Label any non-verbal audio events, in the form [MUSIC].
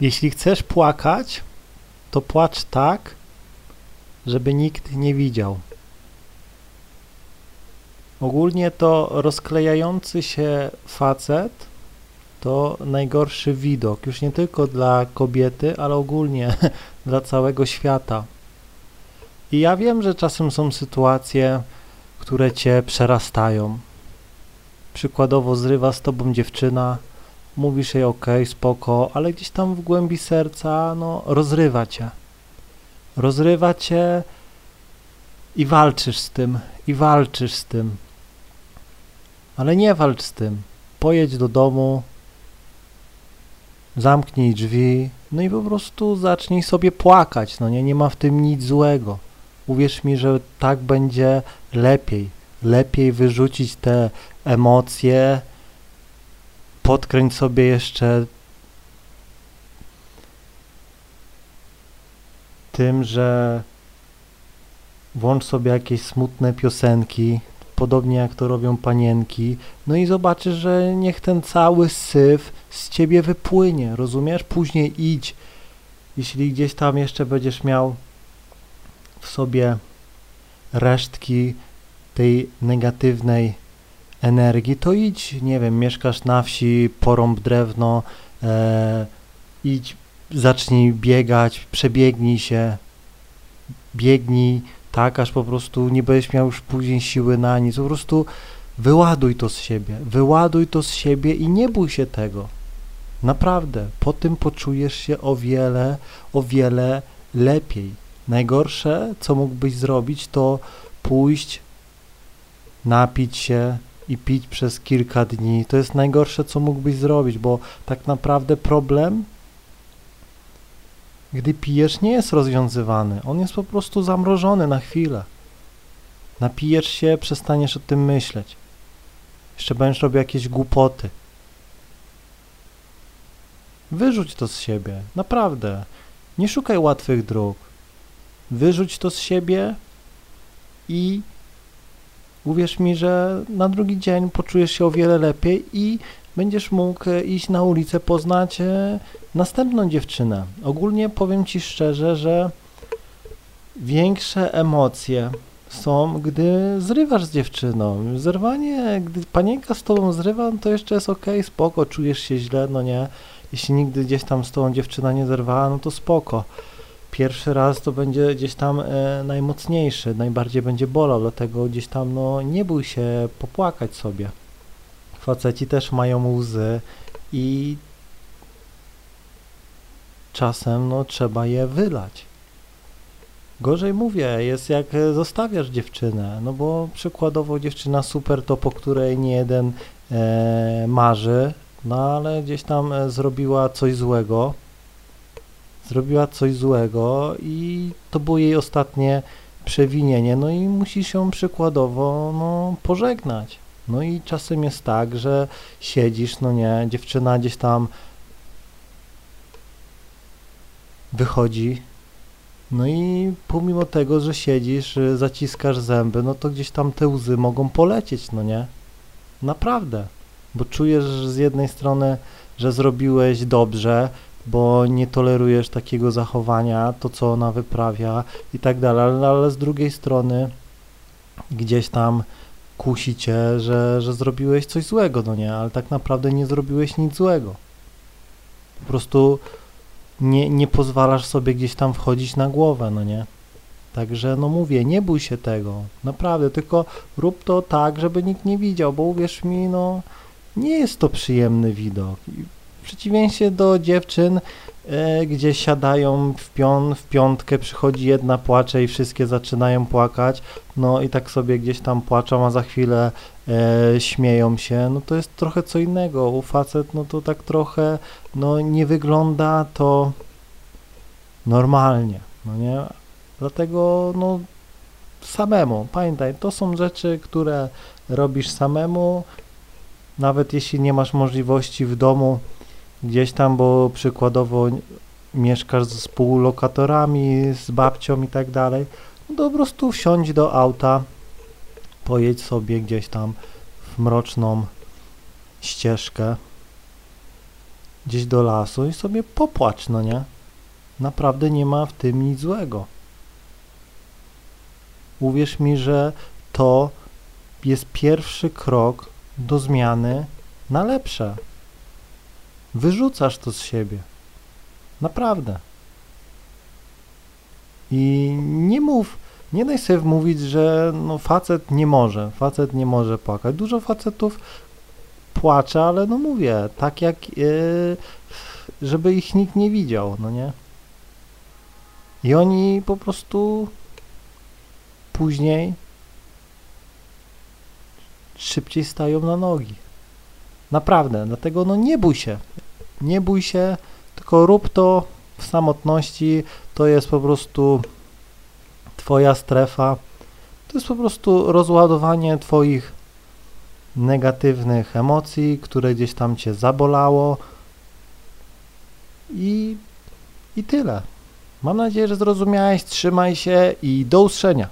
Jeśli chcesz płakać, to płacz tak, żeby nikt nie widział. Ogólnie to rozklejający się facet to najgorszy widok, już nie tylko dla kobiety, ale ogólnie [LAUGHS] dla całego świata. I ja wiem, że czasem są sytuacje, które cię przerastają. Przykładowo zrywa z tobą dziewczyna, mówisz jej ok, spoko, ale gdzieś tam w głębi serca, no, rozrywa cię. Rozrywa cię i walczysz z tym, i walczysz z tym. Ale nie walcz z tym. Pojedź do domu, zamknij drzwi, no i po prostu zacznij sobie płakać, no nie, nie ma w tym nic złego. Uwierz mi, że tak będzie lepiej. Lepiej wyrzucić te emocje, podkręć sobie jeszcze tym, że włącz sobie jakieś smutne piosenki, podobnie jak to robią panienki, no i zobaczysz, że niech ten cały syf z ciebie wypłynie, rozumiesz? Później idź, jeśli gdzieś tam jeszcze będziesz miał w sobie resztki tej negatywnej energii, to idź, nie wiem, mieszkasz na wsi, porąb drewno, e, idź, zacznij biegać, przebiegnij się, biegnij tak, aż po prostu nie będziesz miał już później siły na nic, po prostu wyładuj to z siebie, wyładuj to z siebie i nie bój się tego. Naprawdę, po tym poczujesz się o wiele, o wiele lepiej. Najgorsze, co mógłbyś zrobić, to pójść, napić się i pić przez kilka dni. To jest najgorsze, co mógłbyś zrobić, bo tak naprawdę problem, gdy pijesz, nie jest rozwiązywany. On jest po prostu zamrożony na chwilę. Napijesz się, przestaniesz o tym myśleć. Jeszcze będziesz robił jakieś głupoty. Wyrzuć to z siebie, naprawdę. Nie szukaj łatwych dróg. Wyrzuć to z siebie i uwierz mi, że na drugi dzień poczujesz się o wiele lepiej i będziesz mógł iść na ulicę, poznać e, następną dziewczynę. Ogólnie powiem Ci szczerze, że większe emocje są, gdy zrywasz z dziewczyną. Zerwanie, gdy panienka z tobą zrywa, to jeszcze jest ok, spoko, czujesz się źle, no nie. Jeśli nigdy gdzieś tam z tobą dziewczyna nie zerwała, no to spoko pierwszy raz to będzie gdzieś tam e, najmocniejszy, najbardziej będzie bolał, dlatego gdzieś tam no nie bój się popłakać sobie. Faceci też mają łzy i czasem no trzeba je wylać. Gorzej mówię, jest jak zostawiasz dziewczynę, no bo przykładowo dziewczyna super to, po której nie jeden e, marzy, no ale gdzieś tam e, zrobiła coś złego, zrobiła coś złego i to było jej ostatnie przewinienie, no i musi się przykładowo no, pożegnać. No i czasem jest tak, że siedzisz, no nie, dziewczyna gdzieś tam wychodzi, no i pomimo tego, że siedzisz, zaciskasz zęby, no to gdzieś tam te łzy mogą polecieć, no nie? Naprawdę, bo czujesz z jednej strony, że zrobiłeś dobrze, bo nie tolerujesz takiego zachowania, to co ona wyprawia i tak dalej, ale, z drugiej strony gdzieś tam kusi cię, że, że zrobiłeś coś złego, no nie, ale tak naprawdę nie zrobiłeś nic złego. Po prostu nie, nie pozwalasz sobie gdzieś tam wchodzić na głowę, no nie. Także no mówię, nie bój się tego, naprawdę, tylko rób to tak, żeby nikt nie widział, bo uwierz mi, no nie jest to przyjemny widok przeciwieństwie do dziewczyn, e, gdzie siadają w, pion, w piątkę, przychodzi jedna, płacze i wszystkie zaczynają płakać, no i tak sobie gdzieś tam płaczą, a za chwilę e, śmieją się, no to jest trochę co innego. U facet, no to tak trochę, no nie wygląda to normalnie, no nie? Dlatego, no samemu, pamiętaj, to są rzeczy, które robisz samemu, nawet jeśli nie masz możliwości w domu gdzieś tam, bo przykładowo mieszkasz z współlokatorami, z babcią i tak dalej, no to po prostu wsiądź do auta, pojedź sobie gdzieś tam w mroczną ścieżkę gdzieś do lasu i sobie popłacz, no nie? Naprawdę nie ma w tym nic złego. Uwierz mi, że to jest pierwszy krok do zmiany na lepsze. Wyrzucasz to z siebie. Naprawdę. I nie mów, nie daj sobie wmówić, że no facet nie może, facet nie może płakać. Dużo facetów płacze, ale no mówię, tak jak yy, żeby ich nikt nie widział, no nie? I oni po prostu później szybciej stają na nogi. Naprawdę, dlatego no nie bój się. Nie bój się, tylko rób to w samotności. To jest po prostu twoja strefa. To jest po prostu rozładowanie twoich negatywnych emocji, które gdzieś tam cię zabolało. I, i tyle. Mam nadzieję, że zrozumiałeś. Trzymaj się i do usłyszenia.